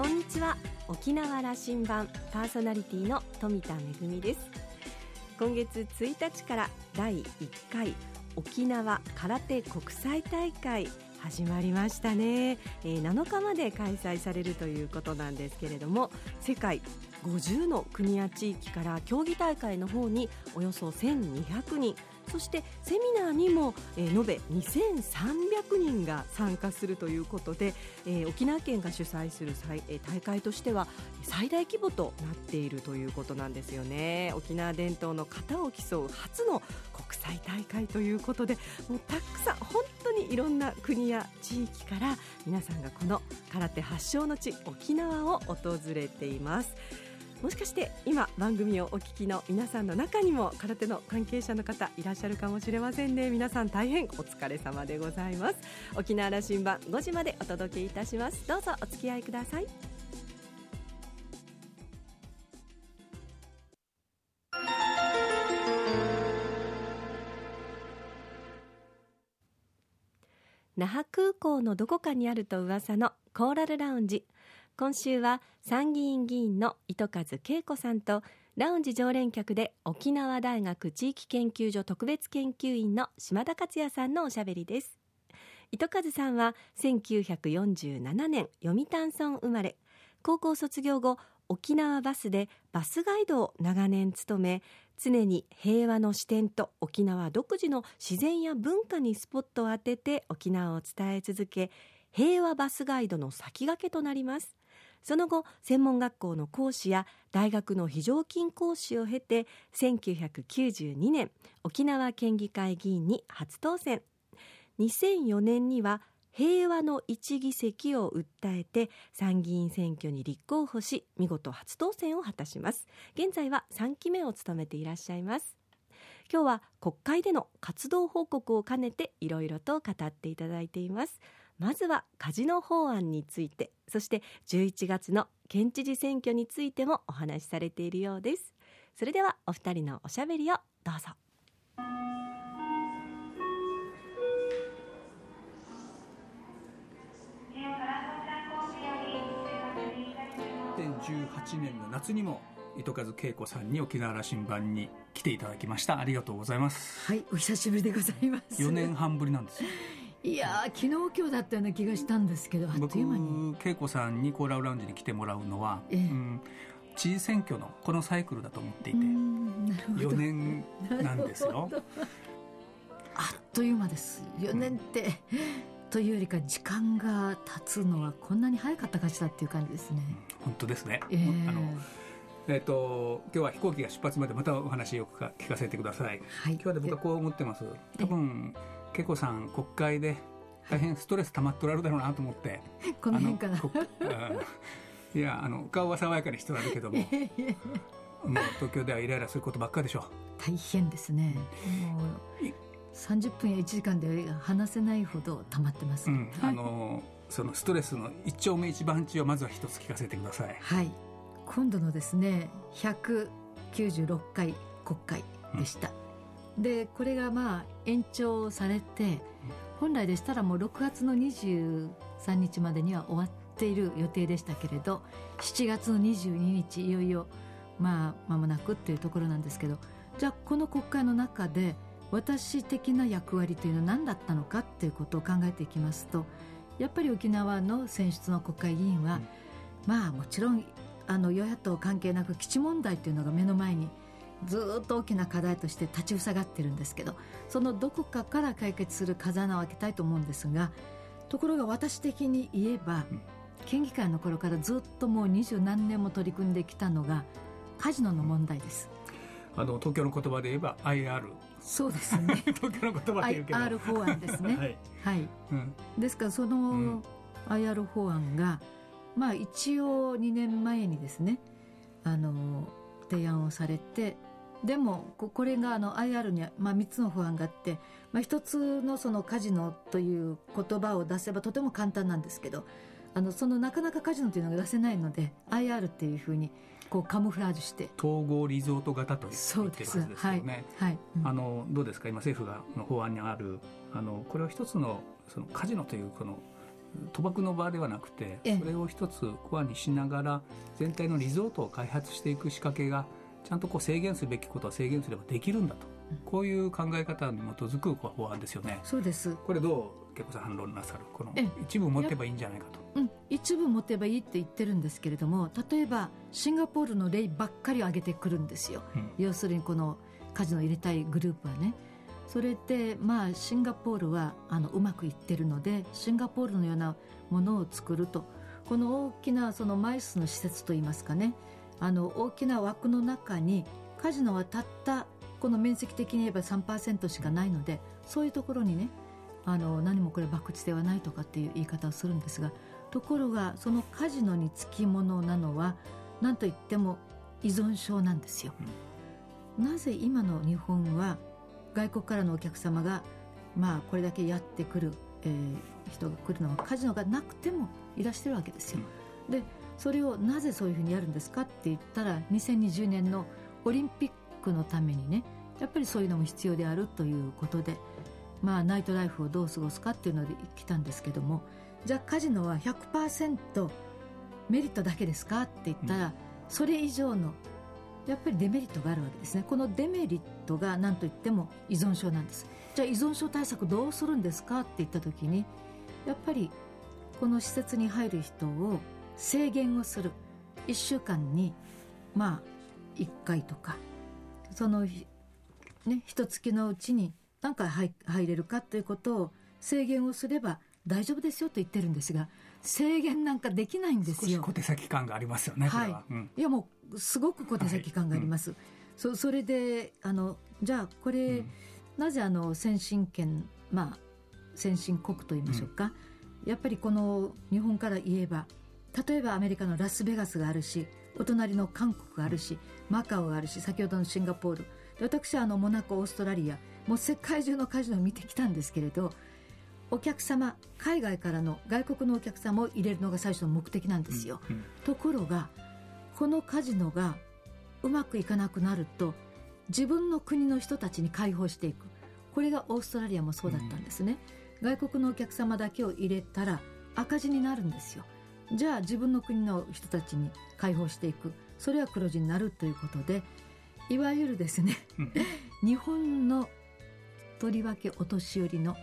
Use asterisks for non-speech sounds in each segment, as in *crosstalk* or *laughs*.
こんにちは。沖縄羅針盤パーソナリティの富田恵です。今月1日から第1回沖縄空手国際大会始まりましたね、えー、7日まで開催されるということなんですけれども世界50の国や地域から競技大会の方におよそ1200人そしてセミナーにも、えー、延べ2300人が参加するということで、えー、沖縄県が主催する最、え、大会としては最大規模となっているということなんですよね沖縄伝統の型を競う初の国際大会ということでもうたくさん本当にいろんな国や地域から皆さんがこの空手発祥の地沖縄を訪れています。もしかして今番組をお聞きの皆さんの中にも空手の関係者の方いらっしゃるかもしれませんね。皆さん大変お疲れ様でございます。沖縄羅針盤5時までお届けいたします。どうぞお付き合いください。那覇空港のどこかにあると噂のコーラルラウンジ。今週は参議院議員の糸数恵子さんとラウンジ常連客で沖縄大学地域研究所特別研究員の島田克也さんのおしゃべりです。糸数さんは1947年読谷村生まれ、高校卒業後、沖縄バスでバスガイドを長年務め、常に平和の視点と沖縄独自の自然や文化にスポットを当てて沖縄を伝え続け、平和バスガイドの先駆けとなります。その後、専門学校の講師や大学の非常勤講師を経て、1992年、沖縄県議会議員に初当選。2004年には、平和の一議席を訴えて参議院選挙に立候補し、見事初当選を果たします。現在は3期目を務めていらっしゃいます。今日は国会での活動報告を兼ねていろいろと語っていただいています。まずはカジノ法案について、そして11月の県知事選挙についてもお話しされているようです。それではお二人のおしゃべりをどうぞ。2018年の夏にも糸数恵子さんに沖縄羅針盤に来ていただきましたありがとうございますはいお久しぶりでございます4年半ぶりなんですいや昨日今日だったような気がしたんですけどあっという間に。恵子さんにコーラウラウンジに来てもらうのは、ええ、うん、知事選挙のこのサイクルだと思っていて4年なんですよ。あっという間です。4年って、うん、というよりか時間が経つのはこんなに早かったかしらっていう感じですね、うん、本当ですね、えー、あのえーと、今日は飛行機が出発までまたお話を聞かせてください、はい、今日は僕はこう思ってます。多分恵子さん国会で大変ストレス溜まっとられるだろうなと思って。*laughs* この辺かな。いやあの顔は爽やかに人なんだけども。もう東京ではイライラすることばっかでしょ。大変ですね。もう30分や1時間で話せないほど溜まってます、うん、あのそのストレスの一丁目一番地をまずは一つ聞かせてください。はい。今度のですね196回国会でした、うんでこれがまあ延長されて本来でしたらもう6月の23日までには終わっている予定でしたけれど7月の22日いよいよまあ間もなくっていうところなんですけどじゃあこの国会の中で私的な役割というのは何だったのかっていうことを考えていきますとやっぱり沖縄の選出の国会議員は、うん、まあもちろんあの与野党関係なく基地問題というのが目の前にずっと大きな課題として立ちふさがってるんですけどそのどこかから解決する風穴を開けたいと思うんですがところが私的に言えば、うん、県議会の頃からずっともう二十何年も取り組んできたのがカジノの問題です。あの東京の言葉で言えば IR そうですね。*laughs* 東京の言葉で言うけど。IR 法案ですね。はい、はい。うん、ですからその IR 法案が、まあ一応2年前にですねあの提案をされてでもこれがあの IR には、まあ、3つの不安があって、まあ、1つのそのカジノという言葉を出せばとても簡単なんですけどあのそのなかなかカジノというのが出せないので IR っていうふうにこうカムフラージュして。統合リゾート型と言ってるはずですよね。はい、あのどうですか？今政府がの法案にあるあのこれは一つのそのカジノというこの賭博の場ではなくてそれを一つコアにしながら全体のリゾートを開発していく仕掛けがちゃんとこう制限すべきことは制限すればできるんだと、こういう考え方に基づく法案ですよね。そうです。これどう結構さん反論なさる？この一部持てばいいんじゃないかと。うん、一部持てばいいって言ってるんですけれども例えばシンガポールの例ばっかりを挙げてくるんですよ、うん、要するにこのカジノを入れたいグループはね。それでまあシンガポールはあのうまくいってるのでシンガポールのようなものを作ると。この大きなそのマイスの施設といいますかねあの大きな枠の中にカジノはたったこの面積的に言えば3%しかないのでそういうところにねあの何もこれ博打ではないとかっていう言い方をするんですがところがそのカジノにつきものなのは何といっても依存症なんですよ、うん、なぜ今の日本は外国からのお客様がまあこれだけやってくる、えー、人が来るのはカジノがなくてもいらしてるわけですよ、うん、でそれをなぜそういうふうにやるんですかって言ったら2020年のオリンピックのためにねやっぱりそういうのも必要であるということで、まあ、ナイトライフをどう過ごすかっていうので来たんですけどもじゃあカジノは100%メリットだけですかって言ったら、うん、それ以上のやっぱりデメリットがあるわけですね。このデメリットが何といっても依存症なんです。じゃあ依存症対策どうするんですかって言った時にやっぱりこの施設に入る人を制限をする。1週間にまあ1回とか。そのね一月のうちに何回入入れるかということを制限をすれば大丈夫ですよと言ってるんですが制限なんかできないんですよ。小手先感がありますよねはい、うん、いやもうすごく小手先感があります、はい。うん、そそれであのじゃあこれ、うん、なぜあの先進権まあ先進国と言いましょうか、やっぱりこの日本から言えば例えばアメリカのラスベガスがあるしお隣の韓国があるしマカオがあるし先ほどのシンガポール。私はあのモナコオーストラリアもう世界中のカジノを見てきたんですけれどお客様海外からの外国のお客様を入れるのが最初の目的なんですよ、うんうん、ところがこのカジノがうまくいかなくなると自分の国の人たちに開放していく。これがオーストラリアもそうだったんですね、うん、外国のお客様だけを入れたら赤字になるんですよじゃあ自分の国の人たちに開放していくそれは黒字になるということでいわゆるですね *laughs* 日本のとりわけお年寄りの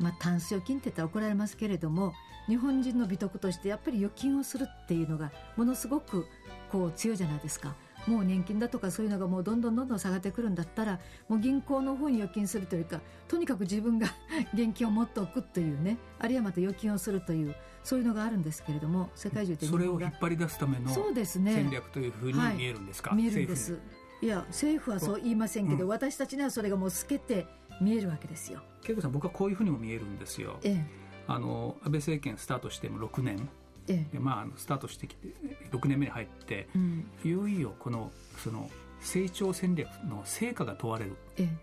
まあ、タンス預金って言ったら怒られますけれども日本人の美徳としてやっぱり預金をするっていうのがものすごくこう強いじゃないですか。もう年金だとかそういうのがもうどんどんどんどん下がってくるんだったらもう銀行の方に預金するというかとにかく自分が *laughs* 現金を持っておくというねあるいはまた預金をするというそういうのがあるんですけれども世界中でそれを引っ張り出すための戦略というふうに見えるんですか、はい、見えるんです。いや政府はそう言いませんけど、うん、私たちにはそれがもう透けて見えるわけですよ。恵子さん僕はこういうふうにも見えるんですよ、ええ、あの安倍政権スタートしても6年ええ、まあ、スタートしてきて6年目に入って、うん、いよいよこのその成長戦略の成果が問われる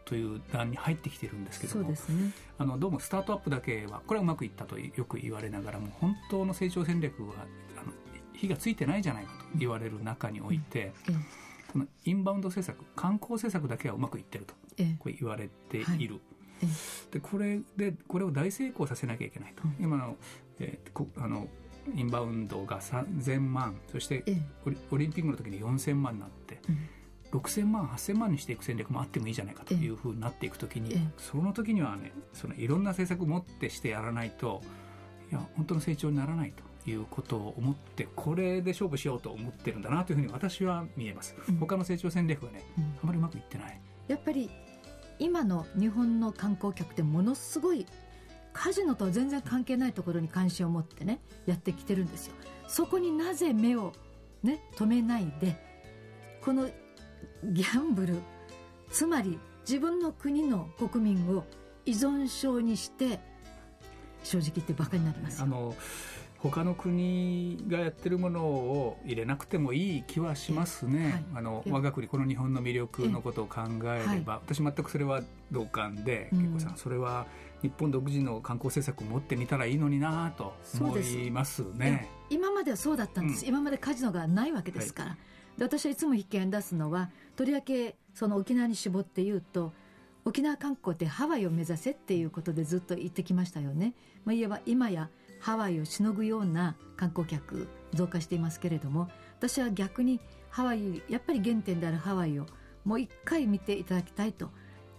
という段に入ってきてるんですけども、ね、あのどうもスタートアップだけはこれはうまくいったとよく言われながらも本当の成長戦略はあの火がついてないじゃないかと言われる中において、うん、このインバウンド政策観光政策だけはうまくいってるとこう言われている。はい。でこれでこれを大成功させなきゃいけないと、今の,、えー、あのインバウンドが3000万。そしてオリンピックの時に4000万になって、うん、6000万8000万にしていく戦略もあってもいいじゃないかというふうになっていく時に、その時にはねそのいろんな政策を持ってしてやらないといや本当の成長にならないと。いうことを思ってこれで勝負しようと思ってるんだなというふうに私は見えます、うん、他の成長戦略がね、うん、あまりうまくいってない。やっぱり今の日本の観光客ってものすごいカジノとは全然関係ないところに関心を持ってねやってきてるんですよ。そこになぜ目をね止めないでこのギャンブルつまり自分の国の国民を依存症にして正直言ってバカになりますあの他の国がやってるものを入れなくてもいい気はしますね、はい、あの我が国この日本の魅力のことを考えれば、はい、私全くそれは同感で、うん、結構さんそれは日本独自の観光政策を持ってみたらいいのになと思いますね。今まではそうだったんです、うん、今までカジノがないわけですから、はい、で私はいつも必見出すのはとりわけその沖縄に絞って言うと沖縄観光ってハワイを目指せっていうことでずっと言ってきましたよね、まあ、いえば今やハワイをしのぐような観光客増加していますけれども私は逆にハワイやっぱり原点であるハワイをもう一回見ていただきたいと。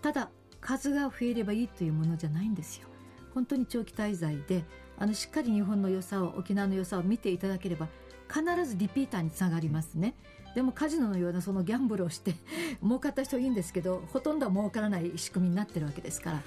ただ数が増えればいいというものじゃないんですよ。本当に長期滞在であのしっかり日本の良さを沖縄の良さを見ていただければ必ずリピーターにつながりますね。でもカジノのようなそのギャンブルをして *laughs* 儲かった人いいんですけどほとんどは儲からない仕組みになってるわけですから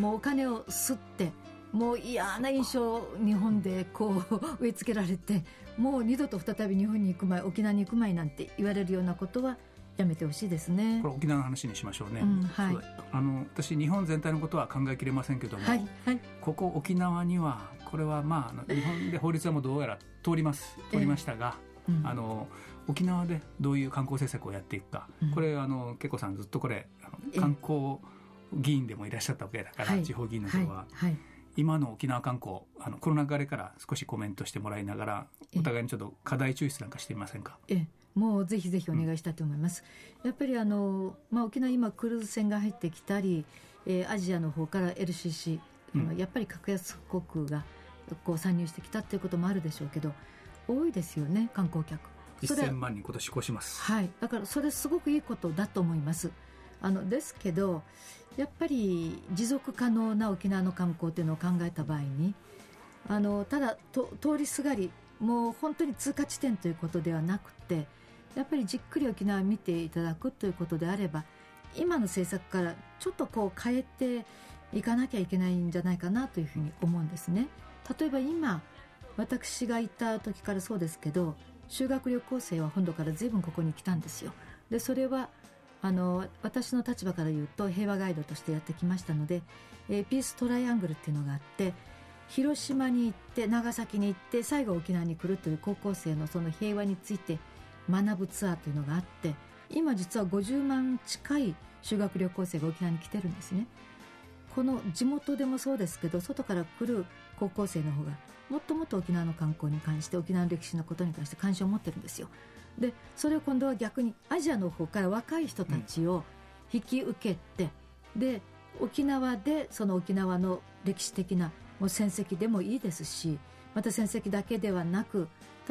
もうお金を吸ってもう嫌な印象を日本でこう植え付けられてもう二度と再び日本に行く前沖縄に行く前なんて言われるようなことはやめてほしいですね。これ沖縄の話にしましょうね、うん、はい、あの私日本全体のことは考えきれませんけども、はいはい、ここ沖縄にはこれはまあ日本で法律はもうどうやら通ります通りましたが、えーうん、あの沖縄でどういう観光政策をやっていくか、うん、これあの恵子さんずっとこれ観光議員でもいらっしゃったわけだから、地方議員の方は。はい。今の沖縄観光あのコロナ禍から少しコメントしてもらいながらお互いにちょっと課題抽出なんかしてみませんか？えもうぜひぜひお願いしたいと思います、うん、やっぱりあの、まあ、沖縄今クルーズ船が入ってきたり、えー、アジアの方から LCC、うん、やっぱり格安航空がこう参入してきたっていうこともあるでしょうけど多いですよね観光客。1000万人今年越します。はい。だからそれすごくいいことだと思います。あのですけどやっぱり持続可能な沖縄の観光というのを考えた場合にあのただと通りすがりもう本当に通過地点ということではなくてやっぱりじっくり沖縄を見ていただくということであれば今の政策からちょっとこう変えていかなきゃいけないんじゃないかなというふうに思うんですね。例えば今私がいた時からそうですけど修学旅行生は本土から随分ここに来たんですよ。でそれはあの私の立場から言うと平和ガイドとしてやってきましたので、えー、ピーストライアングルっていうのがあって広島に行って長崎に行って最後沖縄に来るという高校生のその平和について学ぶツアーというのがあって今実は50万近い修学旅行生が沖縄に来てるんですね。この地元でもそうですけど外から来る高校生の方がもっともっと沖縄の観光に関して沖縄の歴史のことに関して関心を持ってるんですよ。でそれを今度は逆にアジアの方から若い人たちを引き受けて、うん、で沖縄でその沖縄の歴史的なもう戦績でもいいですしまた戦績だけではなく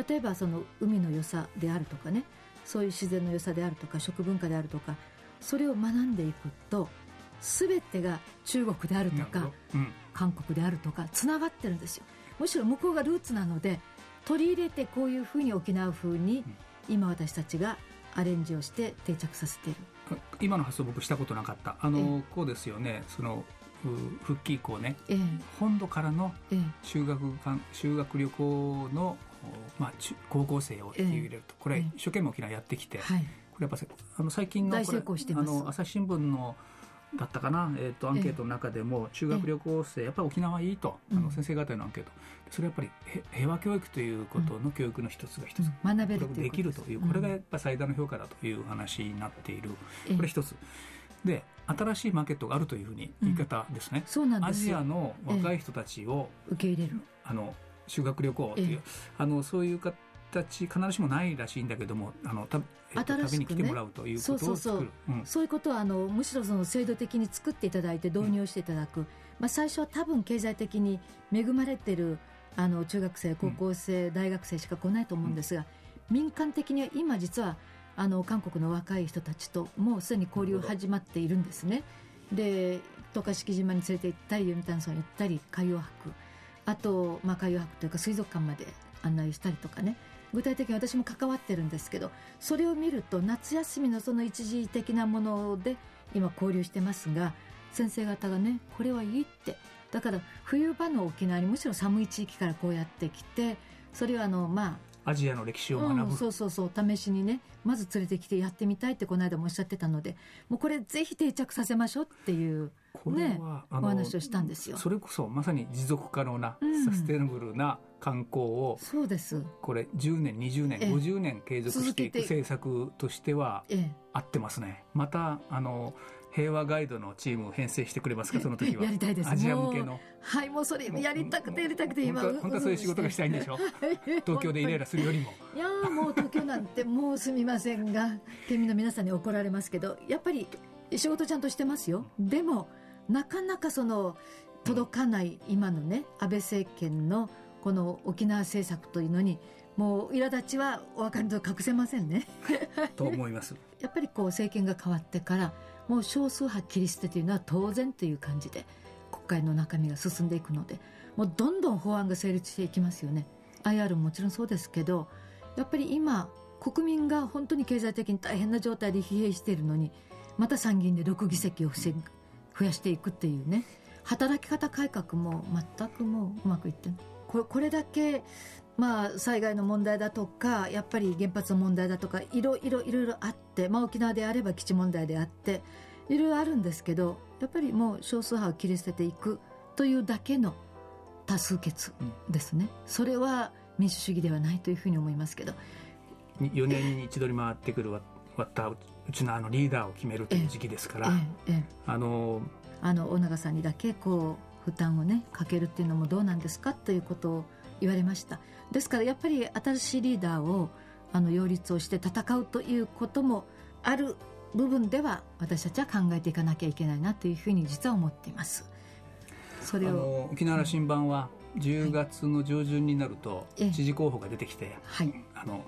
例えばその海の良さであるとかねそういう自然の良さであるとか食文化であるとかそれを学んでいくと全てが中国であるとか、うん、韓国であるとかつながってるんですよ。むしろ向こうがルーツなので取り入れてこういうふうに沖縄風に今私たちがアレンジをして定着させている今の発想僕したことなかったあのこうですよねその復帰以降ね、え本土からの修学館、修学旅行の、まあ、高校生を受け入れると、これ一生懸命沖縄やってきて、はい、これやっぱあの最近のこれあの朝日新聞のだったかな、えーと、アンケートの中でも中学旅行生、やっぱり沖縄いいと、あの先生方のアンケート、それやっぱり平和教育ということの教育の一つが一つ、学べるできるという、これがやっぱ最大の評価だという話になっている、これ一つ。で新しいマーケットがあるというふうに言い方ですね、そうなんアジアの若い人たちを、受け入れる。あの修学旅行という、あのそういう形必ずしもないらしいんだけどもあのた、えっと、旅に来てもらうということをそうそうそう、うん、そういうことはあのむしろその制度的に作っていただいて導入していただく、うん、まあ、最初は多分経済的に恵まれてるあの中学生高校生、うん、大学生しか来ないと思うんですが、民間的には今実はあの韓国の若い人たちともうすでに交流始まっているんですね。で渡嘉敷島に連れて行ったり読谷村に行ったり海洋博。あと、まあ、海洋博というか水族館まで案内したりとかね。具体的に私も関わってるんですけどそれを見ると夏休みのその一時的なもので今交流してますが先生方がねこれはいいって。だから冬場の沖縄にむしろ寒い地域からこうやってきてそれはあのまあアジアの歴史を学ぶ、うん、そうそうそう試しにねまず連れてきてやってみたいってこの間もおっしゃってたのでもうこれぜひ定着させましょうっていうねお話をしたんですよ。それこそまさに持続可能な、サステナブルな観光をそうです。これ10年20年、ええ、50年継続していく政策としては合ってますね。またあの平和ガイドのチームを編成してくれますか？その時は。やりたいです。アジア向けの。はいもうそれやりたくてやりたくて今。本当はそういう仕事がしたいんでしょ？*laughs* 東京でイライラするよりも。いやもう東京なんてもうすみませんが県民の皆さんに怒られますけどやっぱり仕事ちゃんとしてますよ。でもなかなかその届かない今のね安倍政権のこの沖縄政策というのにもう苛立ちはお分かりと隠せませんね。*laughs* と思いますやっぱりこう政権が変わってからもう少数派切り捨てというのは当然という感じで国会の中身が進んでいくのでもうどんどん法案が成立していきますよね。IR ももちろんそうですけどやっぱり今国民が本当に経済的に大変な状態で疲弊しているのにまた参議院で6議席を増やしていくっていうね働き方改革も全くもううまくいってこれこれだけまあ、災害の問題だとかやっぱり原発の問題だとかいろいろいろいろあって、まあ、沖縄であれば基地問題であっていろいろあるんですけどやっぱりもう少数派を切り捨てていくというだけの多数決ですね、うん、それは民主主義ではないというふうに思いますけど。4年に一度に回ってくるわったうちのあのリーダーを決めるという時期ですから、あのあの大永さんにだけこう負担をねかけるっていうのもどうなんですかということを言われました。ですからやっぱり新しいリーダーをあの擁立をして戦うということもある部分では私たちは考えていかなきゃいけないなというふうに実は思っています。それを沖縄新版は10月の上旬になると知事候補が出てきて、はい、あの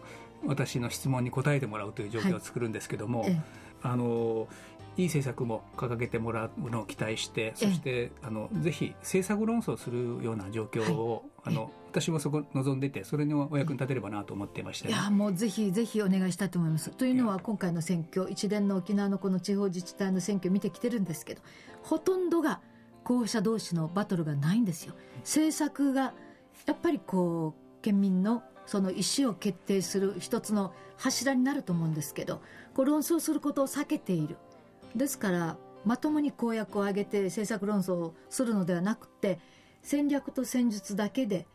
私の質問に答えてもらうという状況を作るんですけども、はい、あのいい政策も掲げてもらうのを期待してそしてあのぜひ政策論争するような状況を、はい、あの私もそこ望んでてそれのお役に立てればなと思っていました、ね、いやもうぜひぜひお願いしたいと思います。というのは今回の選挙一連の沖縄のこの地方自治体の選挙を見てきてるんですけどほとんどが候補者同士のバトルがないんですよ。政策がやっぱりこう県民のその意思を決定する一つの柱になると思うんですけどこう論争することを避けているですからまともに公約を挙げて政策論争をするのではなくて戦略と戦術だけで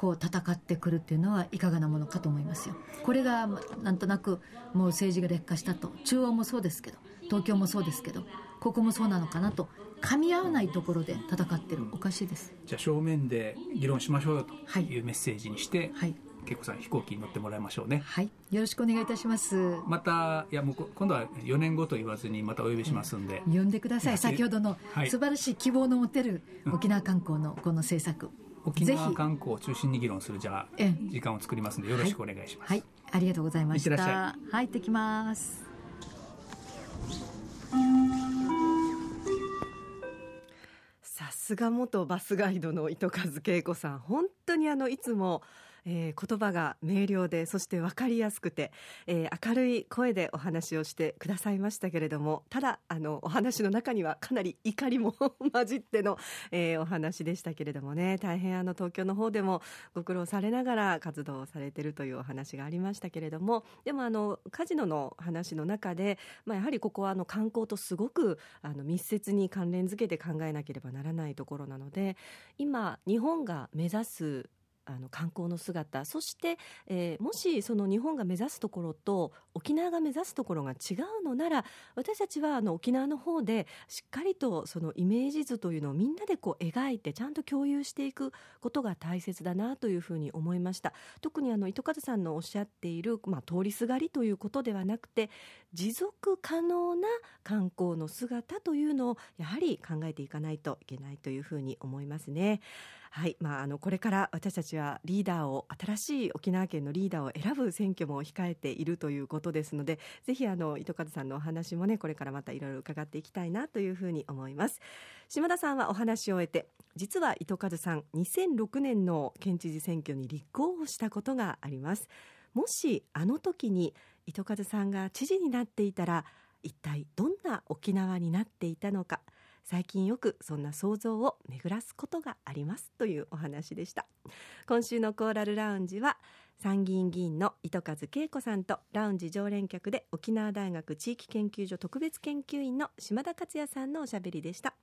こう戦ってくるっていうのはいかがなものかと思いますよ。これがなんとなくもう政治が劣化したと。中央もそうですけど東京もそうですけどここもそうなのかなと。噛み合わないところで戦ってるおかしいです。じゃあ正面で議論しましょうよと。い。うメッセージにして、はい、恵子さん飛行機に乗ってもらいましょうね。はい。よろしくお願いいたします。またいやもう今度は4年後と言わずにまたお呼びしますんで、うん、呼んでください。先ほどの素晴らしい希望の持てる沖縄観光のこの政策、沖縄観光を中心に議論するじゃあ時間を作りますのでよろしくお願いします、はい、はい、ありがとうございました。はい。行ってきます。さすが元バスガイドの糸数恵子さん。本当にあのいつもえー、言葉が明瞭でそして分かりやすくて、えー、明るい声でお話をしてくださいましたけれどもただあのお話の中にはかなり怒りも *laughs* 混じっての、えー、お話でしたけれどもね。大変あの東京の方でもご苦労されながら活動されてるというお話がありましたけれどもでもあのカジノの話の中で、まあ、やはりここはあの観光とすごくあの密接に関連づけて考えなければならないところなので今日本が目指すあの観光の姿そして、えー、もしその日本が目指すところと沖縄が目指すところが違うのなら私たちはあの沖縄の方でしっかりとそのイメージ図というのをみんなでこう描いてちゃんと共有していくことが大切だなというふうに思いました。特にあの糸数さんのおっしゃっている、まあ、通りすがりということではなくて持続可能な観光の姿というのをやはり考えていかないといけないというふうに思いますね。はい。まあ、あのこれから私たちはリーダーを新しい沖縄県のリーダーを選ぶ選挙も控えているということですのでぜひあの糸数さんのお話もねこれからまたいろいろ伺っていきたいなというふうに思います。島田さんはお話を終えて実は糸数さん2006年の県知事選挙に立候補したことがあります。もしあの時に糸数さんが知事になっていたら一体どんな沖縄になっていたのか。最近よくそんな想像を巡らすことがありますというお話でした。今週のコーラルラウンジは参議院議員の糸数恵子さんとラウンジ常連客で沖縄大学地域研究所特別研究員の島田克也さんのおしゃべりでした。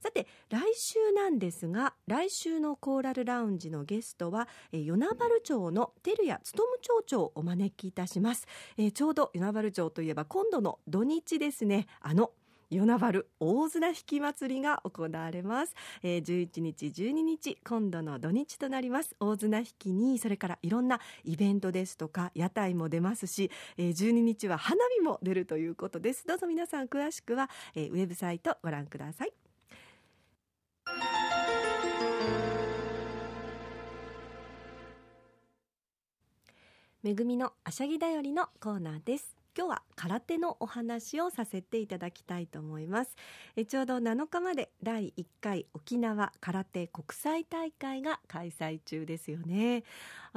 さて来週なんですが来週のコーラルラウンジのゲストは、え与那原町の照屋勉町長をお招きいたします、えー、ちょうど与那原町といえば今度の土日ですね。あの与那原大綱引き祭りが行われます、えー、11日12日今度の土日となります。大綱引きにそれからいろんなイベントですとか屋台も出ますし、えー、12日は花火も出るということです。どうぞ皆さん詳しくは、えー、ウェブサイトご覧ください。めぐみのあしゃぎだよりのコーナーです。今日は空手のお話をさせていただきたいと思います。えちょうど7日まで第1回沖縄空手国際大会が開催中ですよね。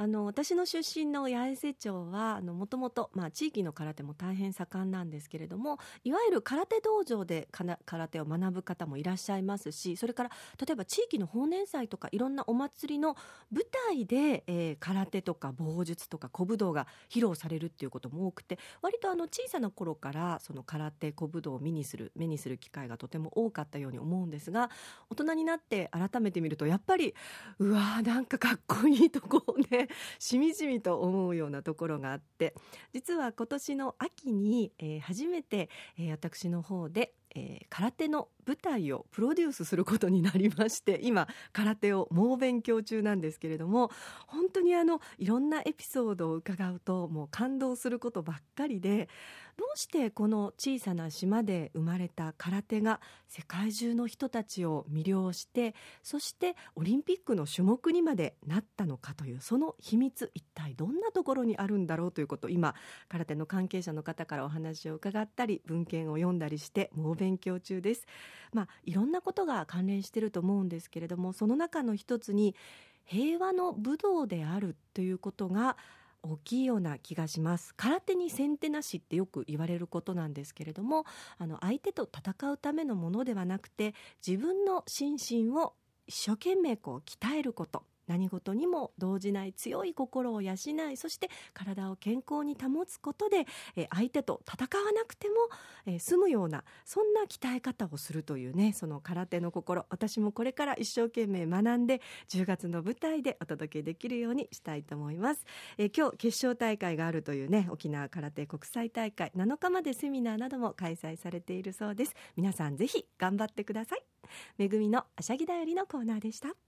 あの私の出身の八重瀬町はもともと地域の空手も大変盛んなんですけれどもいわゆる空手道場で空手を学ぶ方もいらっしゃいますしそれから例えば地域の法年祭とかいろんなお祭りの舞台で、えー、空手とか棒術とか古武道が披露されるっていうことも多くて割とあの小さな頃からその空手小武道を見にする目にする機会がとても多かったように思うんですが大人になって改めて見るとやっぱりうわーなんかかっこいいとこをね *laughs* しみじみと思うようなところがあって実は今年の秋に、えー、初めて、えー、私の方でえー、空手の舞台をプロデュースすることになりまして *laughs* 今空手を猛勉強中なんですけれども本当にあのいろんなエピソードを伺うともう感動することばっかりでどうしてこの小さな島で生まれた空手が世界中の人たちを魅了してそしてオリンピックの種目にまでなったのかというその秘密一体どんなところにあるんだろうということ今空手の関係者の方からお話を伺ったり文献を読んだりして猛勉強中です。まあ、いろんなことが関連していると思うんですけれどもその中の一つに平和の武道であるということが大きいような気がします。空手に先手なしってよく言われることなんですけれどもあの相手と戦うためのものではなくて自分の心身を一生懸命こう鍛えること。何事にも動じない強い心を養いそして体を健康に保つことで、え相手と戦わなくても、え済むようなそんな鍛え方をするというねその空手の心。私もこれから一生懸命学んで10月の舞台でお届けできるようにしたいと思います、え今日決勝大会があるというね沖縄空手国際大会7日までセミナーなども開催されているそうです。皆さんぜひ頑張ってください。めぐみのあしゃぎだよりのコーナーでした。